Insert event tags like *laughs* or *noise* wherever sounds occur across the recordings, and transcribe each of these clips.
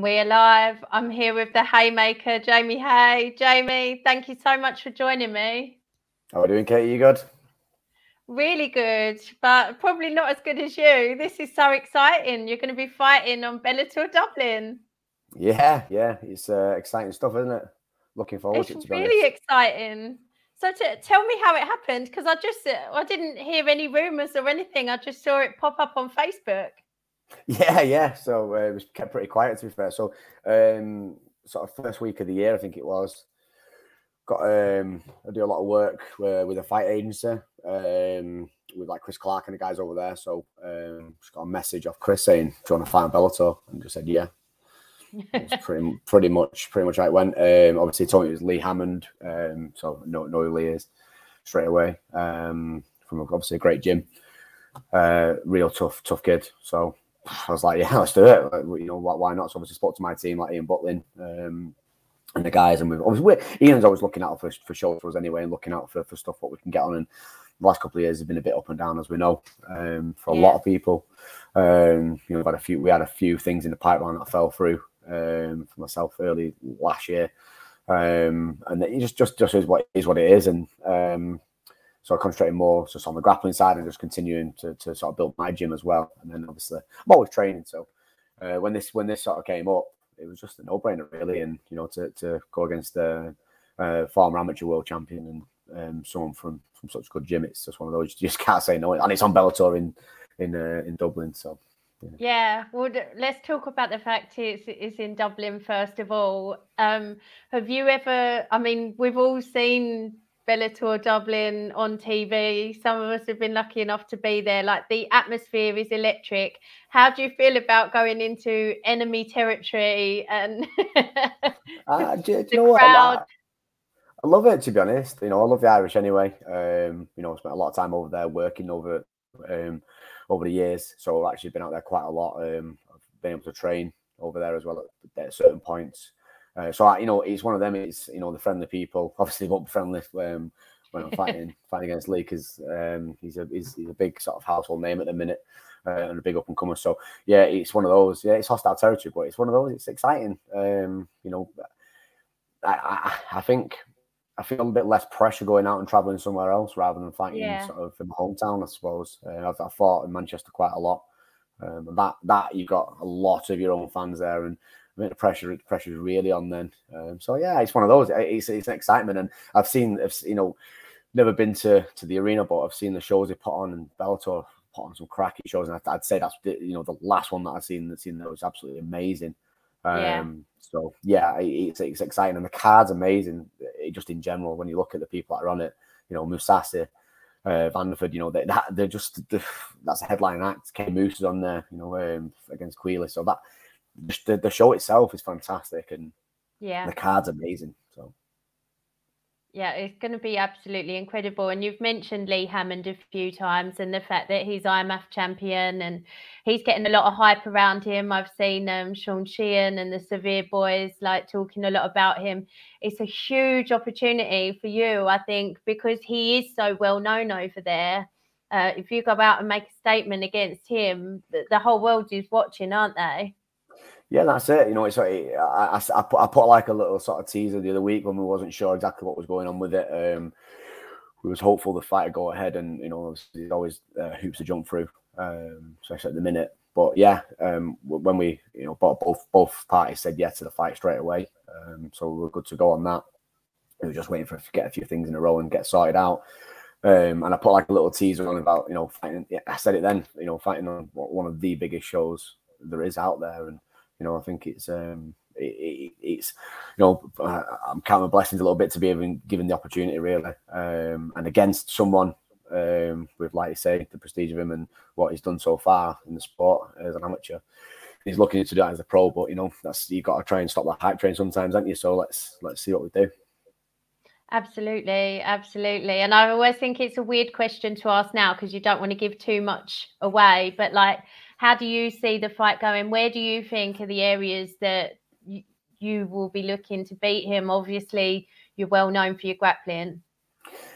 And we're live. I'm here with the Haymaker, Jamie Hay. Jamie, thank you so much for joining me. How are you doing, Katie? You good? Really good, but probably not as good as you. This is so exciting. You're going to be fighting on Bellator Dublin. Yeah, yeah. It's uh, exciting stuff, isn't it? Looking forward it's to it. It's really exciting. So to, tell me how it happened because I just uh, I didn't hear any rumors or anything. I just saw it pop up on Facebook. Yeah, yeah. So uh, it was kept pretty quiet to be fair. So um, sort of first week of the year, I think it was. Got um, I do a lot of work with, with a fight agency um, with like Chris Clark and the guys over there. So um, just got a message off Chris saying, "Do you want to fight on Bellator?" And just said, "Yeah." it's *laughs* pretty pretty much pretty much how it went. Um, obviously, told me it was Lee Hammond, um, so no know who Lee is straight away. Um, from obviously a great gym, uh, real tough tough kid. So I was like, yeah, *laughs* let's do it. Like, you know, why not? So obviously spoke to my team, like Ian Butlin, um, and the guys, and we've obviously Ian's always looking out for for shows for us anyway, and looking out for, for stuff what we can get on. And the last couple of years have been a bit up and down, as we know, um, for a yeah. lot of people. Um, you know, we've had a few, we had a few things in the pipeline that fell through um, for myself early last year, um, and it just just just is what is what it is, and um, so I concentrated more just on the grappling side and just continuing to, to sort of build my gym as well. And then obviously I'm always training. So uh, when this when this sort of came up, it was just a no brainer really. And you know to, to go against a, a former amateur world champion and um, someone from from such a good gym, it's just one of those *laughs* you just can't say no. And it's on Bellator in in uh, in Dublin. So. Yeah. yeah, well, let's talk about the fact it's, it's in Dublin first of all. Um, have you ever? I mean, we've all seen Bellator Dublin on TV. Some of us have been lucky enough to be there. Like the atmosphere is electric. How do you feel about going into enemy territory and uh, do, *laughs* do you know crowd? What? I love it to be honest. You know, I love the Irish anyway. Um, you know, I spent a lot of time over there working over um, over the years, so I've actually been out there quite a lot. Um, I've been able to train over there as well at, at certain points. Uh, so I, you know, it's one of them. It's you know the friendly people. *laughs* Obviously, won't be friendly um, when I'm fighting *laughs* fighting against Lee because um, he's a he's, he's, a big sort of household name at the minute uh, and a big up and comer. So yeah, it's one of those. Yeah, it's hostile territory, but it's one of those. It's exciting. Um, you know, I, I, I think I feel a bit less pressure going out and traveling somewhere else rather than fighting yeah. sort of in my hometown. I suppose uh, I've, I've, fought in Manchester quite a lot. Um, and that that you've got a lot of your own fans there, and I think the pressure the pressure is really on then. Um, so yeah, it's one of those. It's, it's an excitement, and I've seen, you know, never been to to the arena, but I've seen the shows they put on, and Bellator put on some cracking shows, and I'd, I'd say that's the, you know the last one that I've seen that seen that was absolutely amazing. Um, yeah. So yeah, it's it's exciting, and the card's amazing. Just in general, when you look at the people that are on it, you know, Mousasi, uh, Vanderford, you know, they, that, they're just that's a headline act. K Moose is on there, you know, um, against Queally. So that the, the show itself is fantastic and yeah, the card's amazing. So yeah, it's going to be absolutely incredible. And you've mentioned Lee Hammond a few times and the fact that he's IMMAF champion and he's getting a lot of hype around him. I've seen um, Sean Sheehan and the Severe Boys like talking a lot about him. It's a huge opportunity for you, I think, because he is so well known over there. Uh, if you go out and make a statement against him, the, the whole world is watching, aren't they? Yeah, that's it. You know, it's like I, I, I, put I put like a little sort of teaser the other week when we wasn't sure exactly what was going on with it. Um, we was hopeful the fight would go ahead, and you know, there's always uh, hoops to jump through, um, especially at the minute. But yeah, um, when we you know both both parties said yes to the fight straight away, um, so we were good to go on that. We were just waiting for to get a few things in a row and get sorted out. Um, and I put like a little teaser on about you know fighting. I said it then. You know, fighting on one of the biggest shows there is out there, and you know, I think it's um, it, it, it's you know I'm counting my blessings a little bit to be even given the opportunity really, um, and against someone um, with like you say the prestige of him and what he's done so far in the sport as an amateur. He's looking to do that as a pro, but you know that's you've got to try and stop that hype train sometimes, haven't you? So let's let's see what we do. Absolutely, absolutely. And I always think it's a weird question to ask now because you don't want to give too much away. But like, how do you see the fight going? Where do you think are the areas that you, you will be looking to beat him? Obviously, you're well known for your grappling.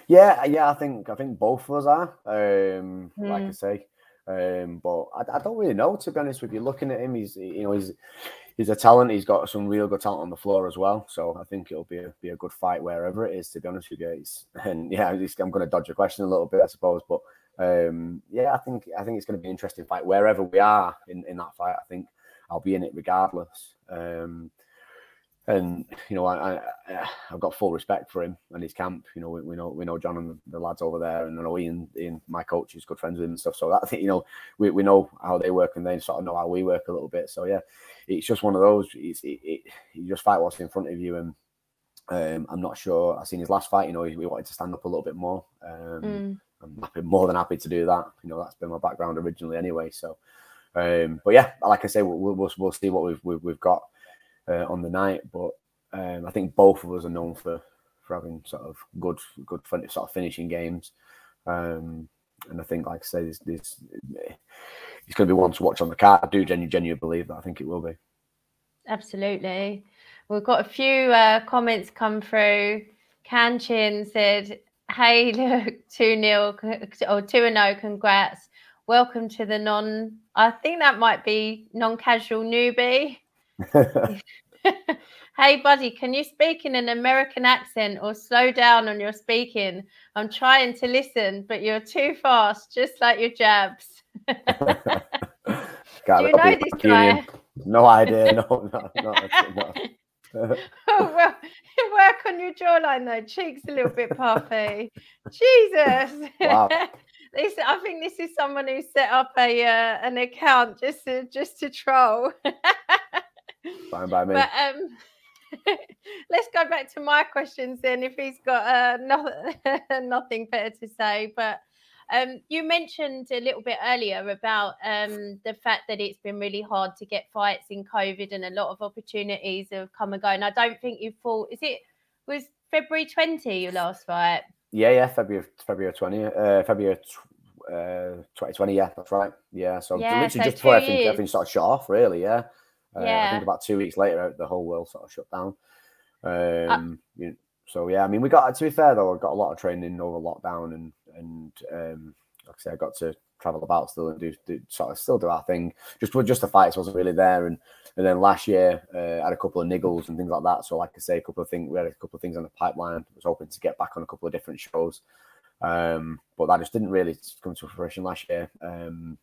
Yeah, yeah, I think I think both of us are. Um, mm. Like I hmm. say, Um, but I, I, don't really know to be honest with you. Looking at him, he's you know he's he's a talent. He's got some real good talent on the floor as well. So I think it'll be a, be a good fight wherever it is. To be honest with you, he's, *laughs* and yeah, I'm going to dodge your question a little bit, I suppose. But um, yeah, I think I think it's going to be an interesting fight wherever we are in, in that fight. I think I'll be in it regardless. Um, and you know, I, I have got full respect for him and his camp. You know, we, we, know we know John and the lads over there, and I know Ian, Ian, my coach, is good friends with him and stuff. So that, I *laughs* think you know, we, we know how they work, and they sort of know how we work a little bit. So yeah, it's just one of those. It's, it, it, you just fight what's in front of you, and um, I'm not sure. I've seen his last fight. You know, he, he wanted to stand up a little bit more. Um, mm. I'm happy, more than happy to do that. You know, that's been my background originally anyway. So, um, but yeah, like I say, we'll, we'll, we'll see what we've, we've, we've got uh, on the night. But um, I think both of us are known for for having sort of good good fun, sort of finishing games. Um, and I think, like I say, this, this it's going to be one to watch on the card. I do genuinely, genuinely believe that. I think it will be. Absolutely. We've got a few uh, comments come through. Kanchin said, "Hey, *laughs* look, two 0 or two and no. Congrats. Welcome to the non. I think that might be non-casual newbie." *laughs* *laughs* hey, buddy, can you speak in an American accent or slow down on your speaking? I'm trying to listen, but you're too fast, just like your jabs. Do you know this guy? No idea. No, no, no. no. oh, well, on your jawline though. Cheeks a little bit puffy. Jesus. Wow. *laughs* this, I think this is someone who set up a uh, an account just to just to troll. *laughs* Fine by me. But um, *laughs* let's go back to my questions then. If he's got uh, no, nothing better to say, but um, you mentioned a little bit earlier about um, the fact that it's been really hard to get fights in COVID, and a lot of opportunities have come and gone. I don't think you fought. Is it was February twenty your last fight? Yeah, yeah, February February twenty, uh, February uh, twenty twenty. Yeah, that's right. Yeah, so yeah, literally so just before everything, everything sort of shut off, really. Yeah. Uh, yeah. I think about two weeks later, the whole world sort of shut down. Uh um, uh, you know, so yeah, I mean, we got to be fair though, I got a lot of training over lockdown, and and um, like I say, I got to travel about still and do, do sort of still do our thing. Just just the fights wasn't really there, and and then last year uh, I had a couple of niggles and things like that. So like I say, a couple of things we had a couple of things on the pipeline. I was hoping to get back on a couple of different shows, um, but that just didn't really come to fruition last year. Um,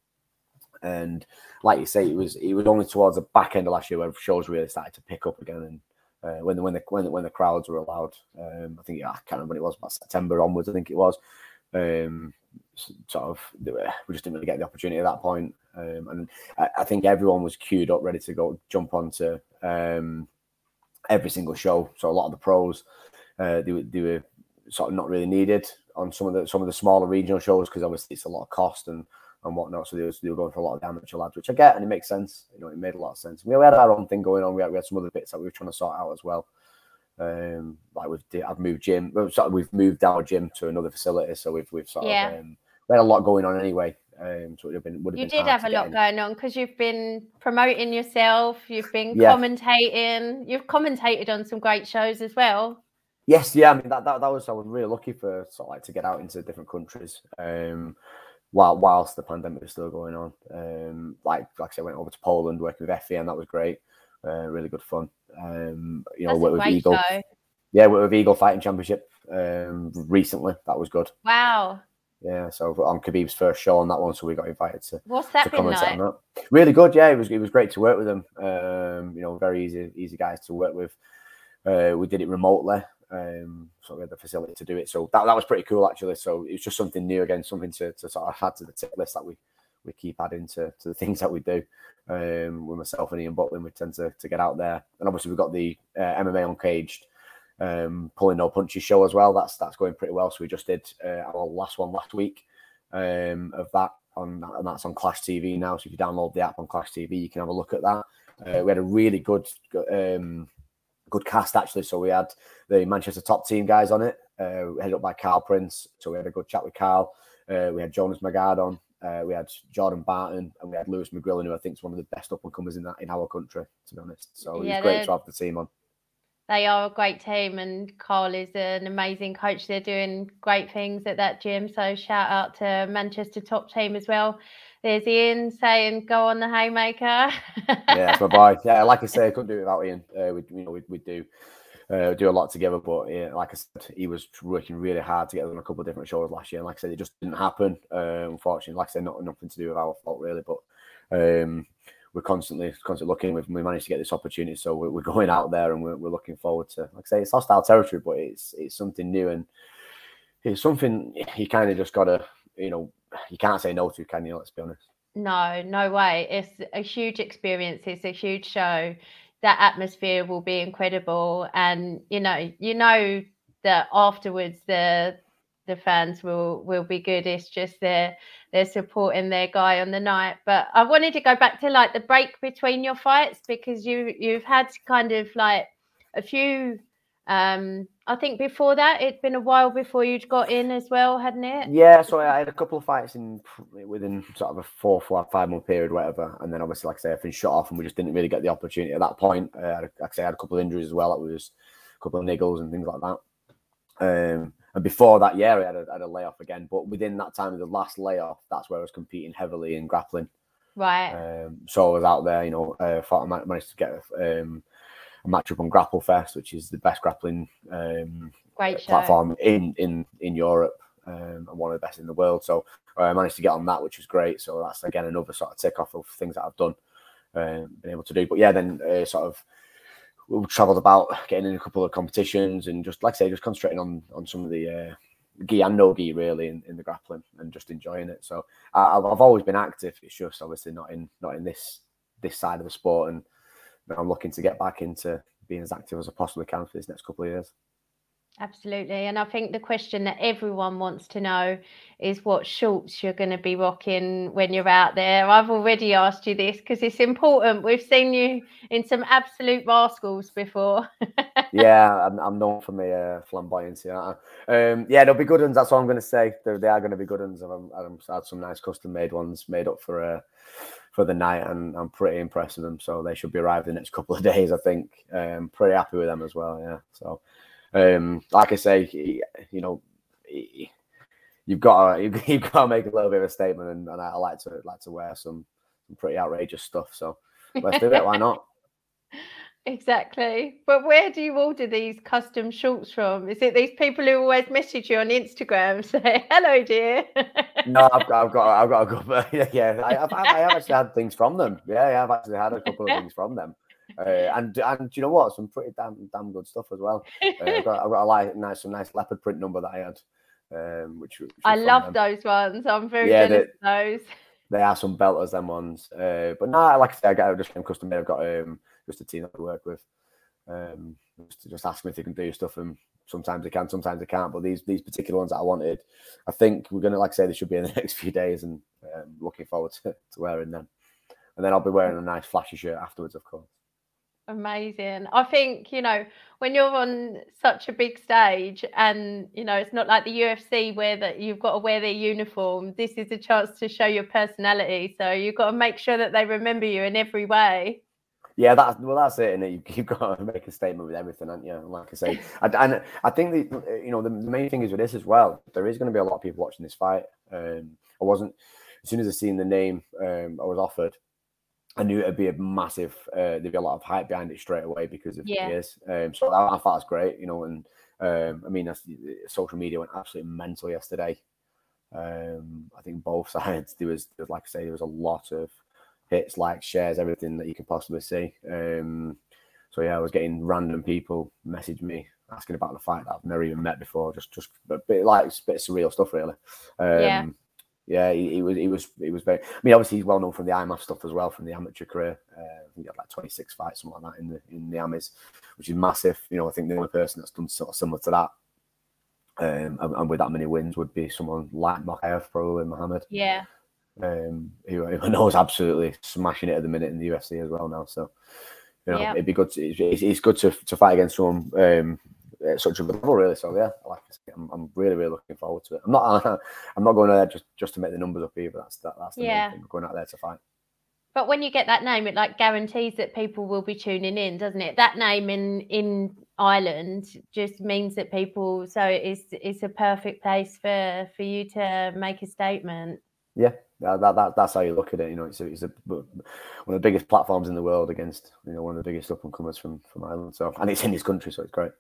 and like you say, it was it was only towards the back end of last year where shows really started to pick up again, and uh, when the when the when the, when the crowds were allowed. Um, I think yeah, I can't remember when it was, about September onwards. I think it was. Um, sort of, we just didn't really get the opportunity at that point. Um, and I, I, think everyone was queued up, ready to go jump onto um, every single show. So a lot of the pros, uh, they, they were sort of not really needed on some of the some of the smaller regional shows because obviously it's a lot of cost and and whatnot. So they were, they were going for a lot of amateur lads, which I get, and it makes sense. You know, it made a lot of sense. We had our own thing going on. We had, we had some other bits that we were trying to sort out as well. Um, like we've I've moved gym. We've moved our gym to another facility, so we've we've sort yeah. of um, we had a lot going on anyway. Um, so it would have been. Would have you been did have a lot in. going on because you've been promoting yourself. You've been yeah. commentating. You've commentated on some great shows as well. Yes, yeah. I mean that, that that was I was really lucky for sort of like to get out into different countries. Um, while whilst the pandemic was still going on. Um, like like I said, I went over to Poland working with Effie, and that was great. Uh, really good fun. Um, you know, with Eagle. Show. Yeah, with Eagle Fighting Championship um, recently. That was good. Wow. Yeah, so on Khabib's first show on that one, so we got invited to. What's that to been like? That. Really good, yeah. It was it was great to work with them. Um, you know, very easy easy guys to work with. Uh, we did it remotely, um, so we had the facility to do it. So that, that was pretty cool actually. So it was just something new again, something to, to sort of add to the tick list that we we keep adding to, to the things that we do. Um, with myself and Ian Butlin, we tend to, to get out there, and obviously we've got the uh, MMA Uncaged um, pulling no punches show as well. That's that's going pretty well. So we just did uh, our last one last week um, of that on and that's on Clash TV now. So if you download the app on Clash TV, you can have a look at that. Uh, we had a really good um, good cast actually. So we had the Manchester top team guys on it, uh, headed up by Carl Prince. So we had a good chat with Carl. Uh, we had Jonas Magard on. Uh, we had Jordan Barton and we had Lewis McGrillen, who I think is one of the best up and comers in that in our country, to be honest. So yeah, it's great to have the team on. They are a great team, and Carl is an amazing coach. They're doing great things at that gym. So shout out to Manchester top team as well. there's Ian saying, "Go on the haymaker." yeah, that's my boy. Yeah, like I say, I couldn't do it without Ian. Uh, we, you know, we, we do uh, do a lot together. But yeah, like I said, he was working really hard to get on a couple of different shows last year. And like I said, it just didn't happen. Uh, unfortunately, like I said, not nothing to do with our fault really. But um, we're constantly constantly looking. We've, we managed to get this opportunity, so we're, we're going out there and we're, we're, looking forward to. Like I say, it's hostile territory, but it's it's something new and it's something you kind of just gotta, you know, you can't say no to, can you? Let's be honest. No, no way. It's a huge experience. It's a huge show that atmosphere will be incredible. And you know you know that afterwards the the fans will will be good. It's just they're they're supporting their guy on the night. But i wanted to go back to like the break between your fights because you you've had kind of like a few um I think before that, it'd been a while before you'd got in as well, hadn't it? Yeah, so I had a couple of fights in within sort of a four, four, five month period, whatever. And then obviously, like I say, been shut off, and we just didn't really get the opportunity at that point. Uh, like I say, I had a couple of injuries as well. It was a couple of niggles and things like that. Um, and before that, yeah, I had a, had a layoff again. But within that time of the last layoff, that's where I was competing heavily in grappling. Right. Um, so I was out there, you know, uh, thought I managed to get um, a match up on Grapple Fest, which is the best grappling um, platform in in in Europe um, and one of the best in the world. So uh, I managed to get on that, which was great. So that's again another sort of tick off of things that I've done, um, been able to do. But yeah, then uh, sort of we travelled about getting in a couple of competitions and just like I say, just concentrating on on some of the uh, gi and no gi really in, in the grappling and just enjoying it. So I, I've, I've always been active. It's just obviously not in not in this this side of the sport and I'm looking to get back into being as active as I possibly can for these next couple of years. Absolutely. And I think the question that everyone wants to know is what shorts you're going to be rocking when you're out there. I've already asked you this because it's important. We've seen you in some absolute rascals before. *laughs* yeah, I'm, I'm, known for my uh, flamboyancy. Um, yeah, they'll be good ones. That's what I'm going to say. They're, they are going to be good ones. I've, I've had some nice custom made ones made up for uh, for the night, and I'm pretty impressed with them. So they should be arriving the next couple of *laughs* days. I think. Um, pretty happy with them as well. Yeah. So, um, like I say, you know, you've got to *laughs* you've got to make a little bit of a statement, and, and I like to like to wear some, some pretty outrageous stuff. So let's do it. Why not? *laughs* Exactly. But where do you order these custom shorts from? Is it these people who always message you on Instagram *laughs* say, "Hello, dear"? no, I've got, I've got, I've got a couple. *laughs* Yeah, yeah. I, have I have actually had things from them. Yeah, yeah, I've actually had a couple of *laughs* things from them. Uh, and and you know what? Some pretty damn damn good stuff as well. Uh, I've, got, I've got a like, nice some nice leopard print number that I had. Um, which, which I love those ones. I'm very yeah, jealous of those. They are some belters, them ones. Uh, but no, like I said, I got just came custom made. I've got um just a team that I work with. Um, just, just ask me if they can do stuff, and sometimes they can, sometimes they can't. But these these particular ones that I wanted, I think we're gonna like I say they should be in *laughs* the next few days, and um, looking forward to, to wearing them. And then I'll be wearing a nice flashy shirt afterwards, of course. Amazing. I think, you know, when you're on such a big stage and, you know, it's not like the UFC where that you've got to wear their uniform. This is a chance to show your personality. So you've got to make sure that they remember you in every way. Yeah, that's well, that's it, and you, *laughs* you've got to make a statement with everything, haven't you? Like I say, and I think the you know the, main thing is with this as well. There is going to be a lot of people watching this fight. Um, I wasn't as soon as I seen the name, um, I was offered. I knew it'd be a massive. Uh, there'd be a lot of hype behind it straight away because of yeah. years. Um, so I, I thought was great, you know. And um, I mean, social media went absolutely mental yesterday. Um, I think both *laughs* sides there was, there was, like I say, there was a lot of hits, likes, shares, everything that you can possibly see. Um, so yeah, I was getting random people message me asking about the fight that I've never even met before. Just just a bit like a bit surreal stuff, really. Um, yeah. Yeah, he, he, was he was he was very. I mean, obviously he's well known from the IMMAF stuff as well, from the amateur career. Uh, I he had like 26 fights, something like that, in the in the AMIs, which is massive. You know, I think the only person that's done sort of similar to that, um, and, and with that many wins, would be someone like Mokaev, probably Muhammad. Yeah um, who, who I know is absolutely smashing it at the minute in the UFC as well now. So, you know, yeah. it'd be good. To, it's, it's, good to, to fight against someone um, at such a level, really. So, yeah, like I'm, I'm really, really looking forward to it. I'm not, *laughs* I'm not going out there just, just to make the numbers up either. That's that, that's the yeah. main thing. I'm going out there to fight. But when you get that name, it like guarantees that people will be tuning in, doesn't it? That name in in Ireland just means that people. So it's it's a perfect place for for you to make a statement. Yeah, that, that, that's how you look at it. You know, it's a, it's a, one of the biggest platforms in the world against you know one of the biggest up and comers from from Ireland. So and it's in his country, so it's great.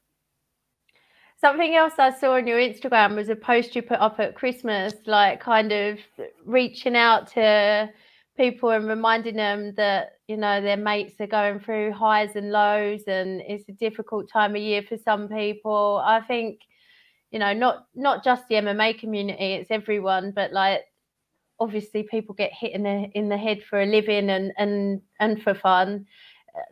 Something else I saw on your Instagram was a post you put up at Christmas, like kind of reaching out to people and reminding them that you know their mates are going through highs and lows, and it's a difficult time of year for some people. I think you know not not just the MMA community, it's everyone, but like obviously people get hit in the in the head for a living and and and for fun.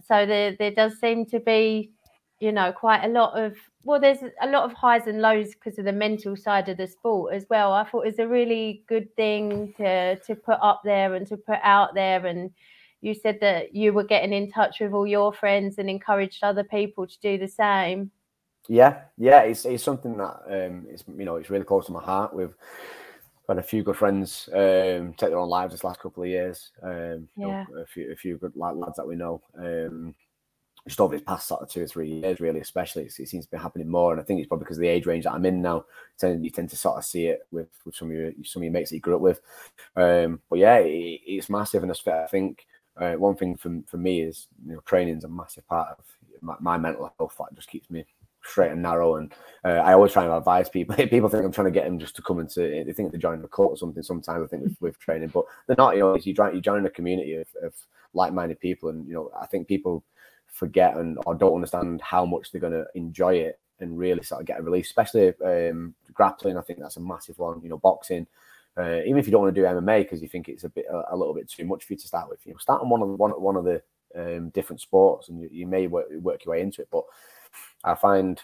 So there there does seem to be you know quite a lot of well there's a lot of highs and lows because of the mental side of the sport as well. I thought it was a really good thing to to put up there and to put out there. And you said that you were getting in touch with all your friends and encouraged other people to do the same. Yeah yeah it's, it's something that um it's you know it's really close to my heart with had a few good friends um, take their own lives this last couple of years. Um, yeah. You know, a few a few good lads that we know. Um, just over this past sort of two or three years, really, especially it seems to be happening more. And I think it's probably because of the age range that I'm in now. You tend, you tend to sort of see it with, with some of your some of your mates that you grew up with. Um, but yeah, it, it's massive, and I think uh, one thing for for me is you know training is a massive part of my, my mental health. That just keeps me straight and narrow. And uh, I always try and advise people. *laughs* people think I'm trying to get them just to come into. They think they're joining a cult or something. Sometimes I think with, with training, but they're not. You know, you join you join a community of, of like-minded people, and you know, I think people forget and or don't understand how much they're going to enjoy it and really sort of get a release, especially um, grappling. I think that's a massive one. You know, boxing. Uh, even if you don't want to do MMA because you think it's a bit a, a, little bit too much for you to start with, you know, start on one of one, one of the um, different sports and you, you may work, work your way into it. But I find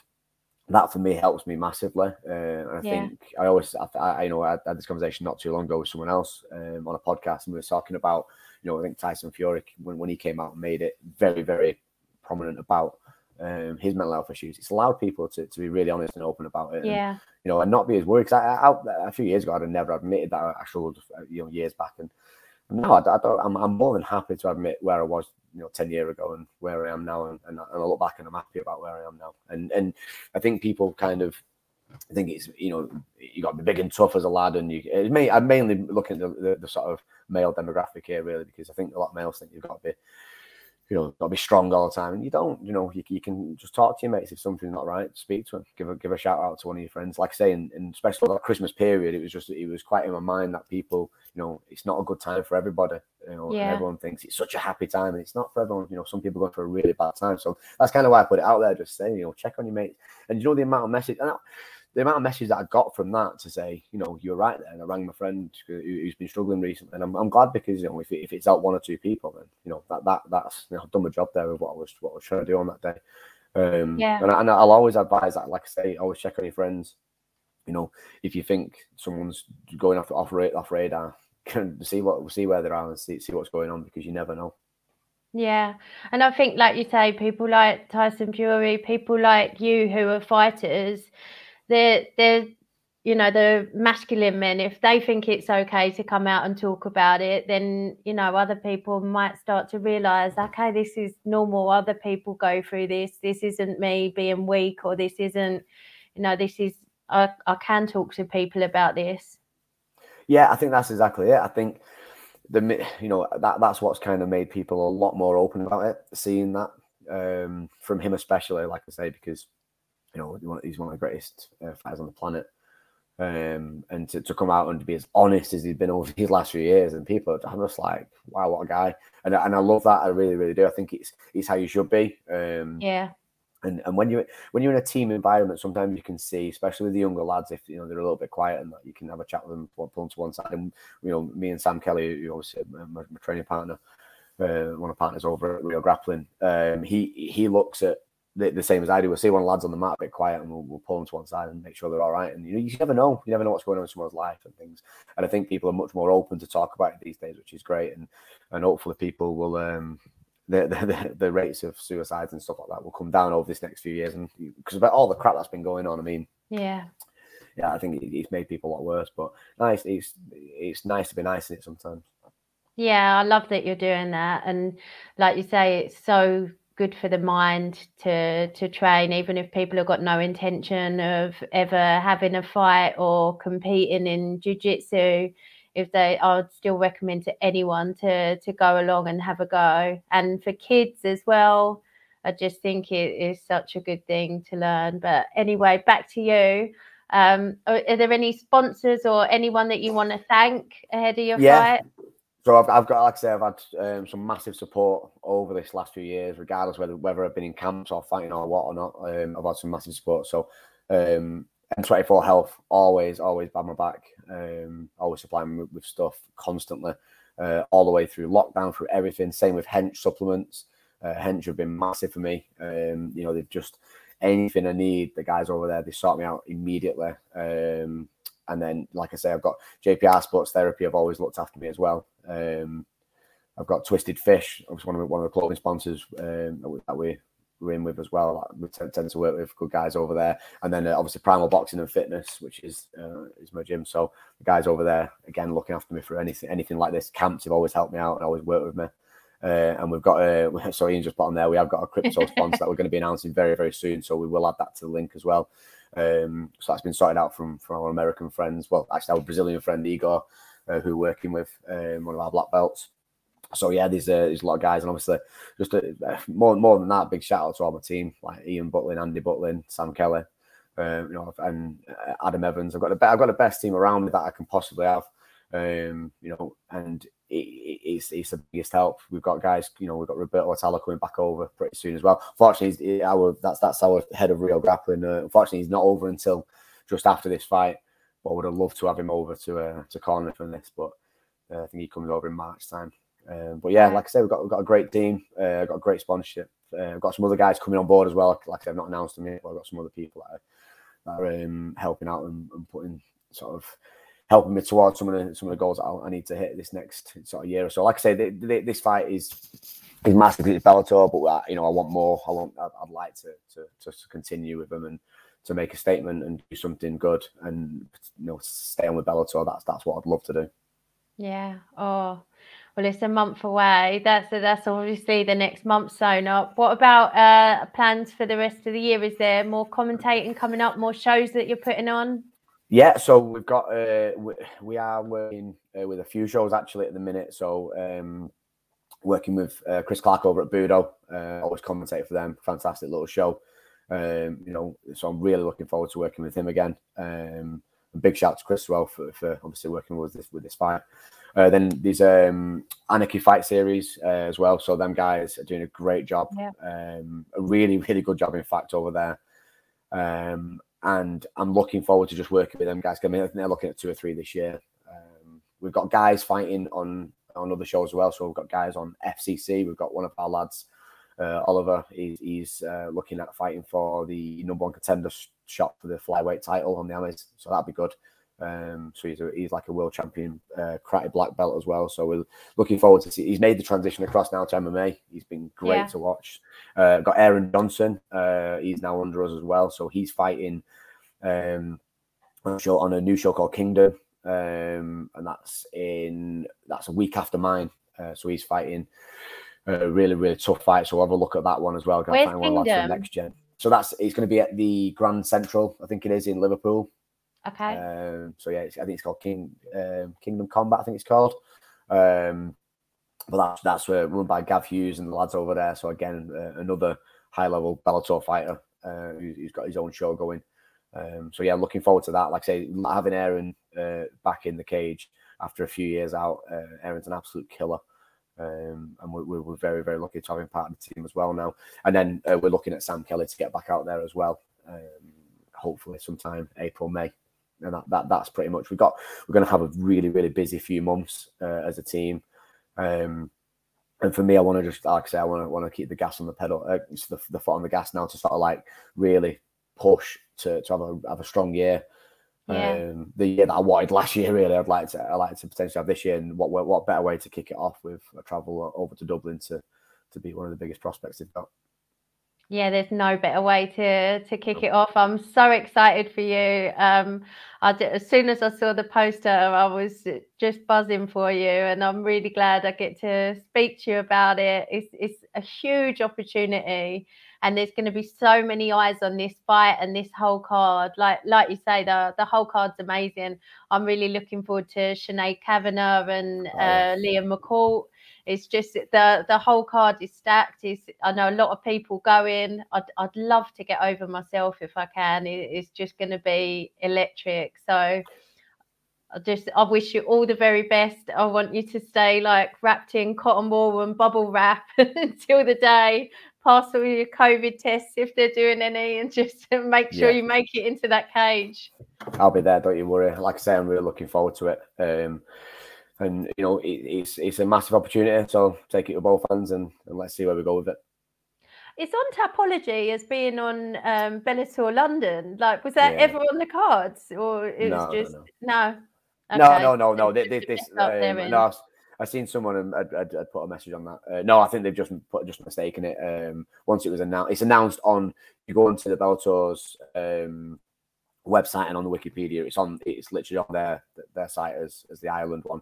that for me helps me massively. Uh, and I yeah. think I always, I, I, you know, I had this conversation not too long ago with someone else um, on a podcast, and we were talking about, you know, I think Tyson Fury when, when he came out and made it very, very prominent about um, his mental health issues. It's allowed people to, to be really honest and open about it. Yeah. And, you know, and not be as worried. Because I, I, a few years ago, I'd have never admitted that I struggled, you know, years back. And now I, I don't, I'm, I'm more than happy to admit where I was you know 10 years ago and where I am now and, and, I look back and I'm happy about where I am now. And and I think people kind of I think it's you know you got to be big and tough as a lad and you may, I'm mainly looking at the, the, the, sort of male demographic here really because I think a lot of males think you've got to be you know, got to be strong all the time. And you don't, you know, you, you can just talk to your mates if something's not right. Speak to them, give a give a shout out to one of your friends. Like I say, and, especially that Christmas period, it was just it was quite in my mind that people, you know, it's not a good time for everybody. You know, yeah. everyone thinks it's such a happy time, and it's not for everyone. You know, some people go through a really bad time. So that's kind of why I put it out there, just saying, you know, check on your mates. And you know the amount of message. And the amount of messages that I got from that to say, you know, you're right there. And I rang my friend who's been struggling recently, and I'm, I'm glad because you know if, it, if it's out one or two people, then you know that that that's you know I've done my job there with what I was what I was trying to do on that day. Um, yeah. And, I, and I'll always advise that, like I say, always check on your friends. You know, if you think someone's going off off, off radar, *laughs* can see what see where they are at and see see what's going on because you never know. Yeah, and I think, like you say, people like Tyson Fury, people like you who are fighters they're they're you know the masculine men if they think it's okay to come out and talk about it then you know other people might start to realize okay this is normal. Other people go through this. This isn't me being weak or this isn't you know this is i, I can talk to people about this. Yeah i think that's exactly it. I think the you know that that's what's kind of made people a lot more open about it seeing that um, from him especially like i say because you know, he's one of the greatest uh, fighters on the planet. Um, and to, to come out and to be as honest as he's been over these last few years, and people are just like, wow, what a guy! And and I love that. I really, really do. I think it's it's how you should be. Um, yeah. And and when you when you're in a team environment, sometimes you can see, especially with the younger lads, if you know they're a little bit quiet, and that you can have a chat with them, pull them to one side. And you know, me and Sam Kelly, who obviously my, my training partner, uh, one of the partners over at Rio Grappling, um, he he looks at the, the, same as I do. We'll see one lads on the mat a bit quiet and we'll, we'll pull them to one side and make sure they're all right. And you, know, you never know. You never know what's going on in someone's life and things. And I think people are much more open to talk about it these days, which is great. And and hopefully people will um the, the, the rates of suicides and stuff like that will come down over this next few years. And because about all the crap that's been going on, I mean, yeah, yeah, I think it, it's made people a lot worse. But nice, it's it's nice to be nice in it sometimes. Yeah, I love that you're doing that, and like you say, it's so good for the mind to to train even if people have got no intention of ever having a fight or competing in jiu-jitsu if they, I would still recommend to anyone to to go along and have a go. And for kids as well, I just think it is such a good thing to learn. But anyway, back to you. Um, are, are there any sponsors or anyone that you want to thank ahead of your yeah. fight? So I've, I've got, like I say, I've had um, some massive support over this last few years, regardless whether whether I've been in camps or fighting or what or not. Um, I've had some massive support. So um, N24 Health always, always by my back, um, always supplying me with, with stuff constantly, uh, all the way through lockdown, through everything. Same with Hench supplements. Uh, Hench have been massive for me. Um, you know, they've just anything I need, the guys over there, they sort me out immediately. Um, and then, like I say, I've got JPR Sports Therapy. I've always looked after me as well. Um, I've got Twisted Fish, obviously one of one of the clothing sponsors um, that we we're in with as well. We tend, tend to work with good guys over there, and then uh, obviously Primal Boxing and Fitness, which is uh, is my gym. So the guys over there again looking after me for anything anything like this. Camps have always helped me out and always worked with me. Uh, and we've got a so Ian just put on there. We have got a crypto *laughs* sponsor that we're going to be announcing very very soon. So we will add that to the link as well. Um, so that's been sorted out from from our American friends. Well, actually, our Brazilian friend Igor, uh, who we're working with, um, one of our black belts. So yeah, there's, uh, there's a lot of guys, and obviously, just a, uh, more more than that, big shout out to all my team like Ian Butlin, Andy Butlin, Sam Kelly, uh, you know, and uh, Adam Evans. I've got the I've got the best team around me that I can possibly have. Um, you know, and it, it's, it's the biggest help. We've got guys, you know, we've got Roberto Atalla coming back over pretty soon as well. Fortunately, our that's that's our head of Rio Grappling. Uh, unfortunately, he's not over until just after this fight. But I would have loved to have him over to uh, to corner from this, but uh, I think he comes over in March time. Um, but yeah, like I said, we've got we've got a great team. Uh, got a great sponsorship. Uh, have got some other guys coming on board as well. Like I said, I've not announced them yet, but I've got some other people that are, that are um, helping out and, and putting sort of helping me towards some of the some of the goals that I, need to hit this next sort of year or so. Like I say, the, the, this fight is is massive. It's Bellator, but uh, you know I want more. I want. I'd, I'd like to, to to continue with them and to make a statement and do something good and you know stay on with Bellator. That's that's what I'd love to do. Yeah. Oh. Well, it's a month away. That's that's obviously the next month sewn up. What about uh, plans for the rest of the year? Is there more commentating coming up? More shows that you're putting on? Yeah, so we've got uh, we, we are working uh, with a few shows actually at the minute. So um, working with uh, Chris Clark over at Budo, uh, always commentate for them. Fantastic little show. Um, you know, so I'm really looking forward to working with him again. Um, big shout to Chris as well for, for obviously working with this with this fight. Uh, then there's um, Anarchy Fight Series uh, as well. So them guys are doing a great job. Yeah. Um, a really really good job in fact over there. Um, and I'm looking forward to just working with them guys. I mean, I think they're looking at two or three this year. Um, we've got guys fighting on on other shows as well. So we've got guys on FCC. We've got one of our lads, uh, Oliver. He's, he's uh, looking at fighting for the number one contender shot for the flyweight title on the Amis. So that'd be good. Um, so he's a, he's like a world champion uh, karate black belt as well. So we're looking forward to see. He's made the transition across now to MMA. He's been great yeah. to watch. Uh, got Aaron Johnson. Uh, he's now under us as well. So he's fighting um, on a, show, on a new show called Kingdom, um, and that's in that's a week after mine. Uh, so he's fighting a really really tough fight. So we'll have a look at that one as well. Where's Kingdom? next gen. So that's it's going to be at the Grand Central. I think it is in Liverpool. Okay. Um, so yeah, I think it's called King um, Kingdom Combat. I think it's called. Um, but that's that's uh, run by Gav Hughes and the lads over there. So again, uh, another high level Bellator fighter uh, who's, who's got his own show going. Um, so yeah, looking forward to that. Like I say, having Aaron uh, back in the cage after a few years out, uh, Aaron's an absolute killer. Um, and we're, we're, very, very lucky to have him part of the team as well now. And then uh, we're looking at Sam Kelly to get back out there as well, um, hopefully sometime April, May and that, that that's pretty much we got. We're going to have a really really busy few months uh, as a team. Um, and for me, I want to just like I say, I want to want to keep the gas on the pedal, uh, the, the foot on the gas now to sort of like really push to, to have a have a strong year. Yeah. Um, the year that I wanted last year, really, I'd like to I like to potentially have this year. And what what better way to kick it off with a travel over to Dublin to to be one of the biggest prospects they've got. Yeah, there's no better way to to kick it off. I'm so excited for you. Um, I did, as soon as I saw the poster, I was just buzzing for you, and I'm really glad I get to speak to you about it. It's it's a huge opportunity, and there's going to be so many eyes on this fight and this whole card. Like like you say, the the whole card's amazing. I'm really looking forward to Sinead Kavanagh and oh, uh, Leah McCourt. It's just the the whole card is stacked. Is I know a lot of people going. I'd I'd love to get over myself if I can. It, it's just going to be electric. So I just I wish you all the very best. I want you to stay like wrapped in cotton wool and bubble wrap *laughs* until the day. Pass all your COVID tests if they're doing any, and *laughs* just make sure yeah. you make it into that cage. I'll be there. Don't you worry. Like I say, I'm really looking forward to it. Um, and you know, it, it's it's a massive opportunity. So take it with both hands, and, and let's see where we go with it. It's on Tapology as being on um, Bellator London. Like, was that yeah. ever on the cards, or it was no, just no? no. Okay. No, no, no, no. This, this, um, no. I've seen someone I'd, I'd, I'd, put a message on that. Uh, no, I think they've just put just mistaken it. Um, once it was announced, it's announced on. You go onto the Bellator's um, website and on the Wikipedia. It's on. It's literally on their their site as as the Ireland one.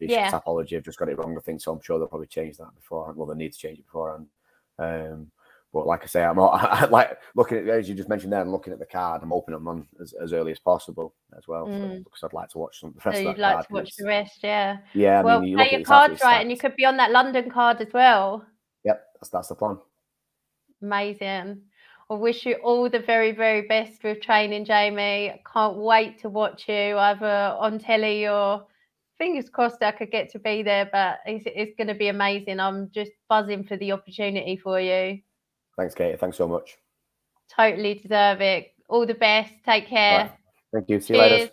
It's yeah. Tapology. I've just got it wrong. I think so. I'm sure they'll probably change that before. Well, they need to change it beforehand. Um, but like I say, I'm all, *laughs* I, like looking at as you just mentioned there, I'm looking at the card. I'm opening them on as, as early as possible as well mm. because I'd like to watch some. The rest so you'd like to watch the rest, yeah. Yeah, I well, mean, you play your cards right, and you could be on that London card as well. Yep, that's that's the plan. Amazing. I wish you all the very, very best with training, Jamie. Can't wait to watch you either on telly or fingers crossed I could get to be there. But it's, it's going to be amazing. I'm just buzzing for the opportunity for you. Thanks, Kate. Thanks so much. Totally deserve it. All the best. Take care. Right. Thank you. See Cheers. you later.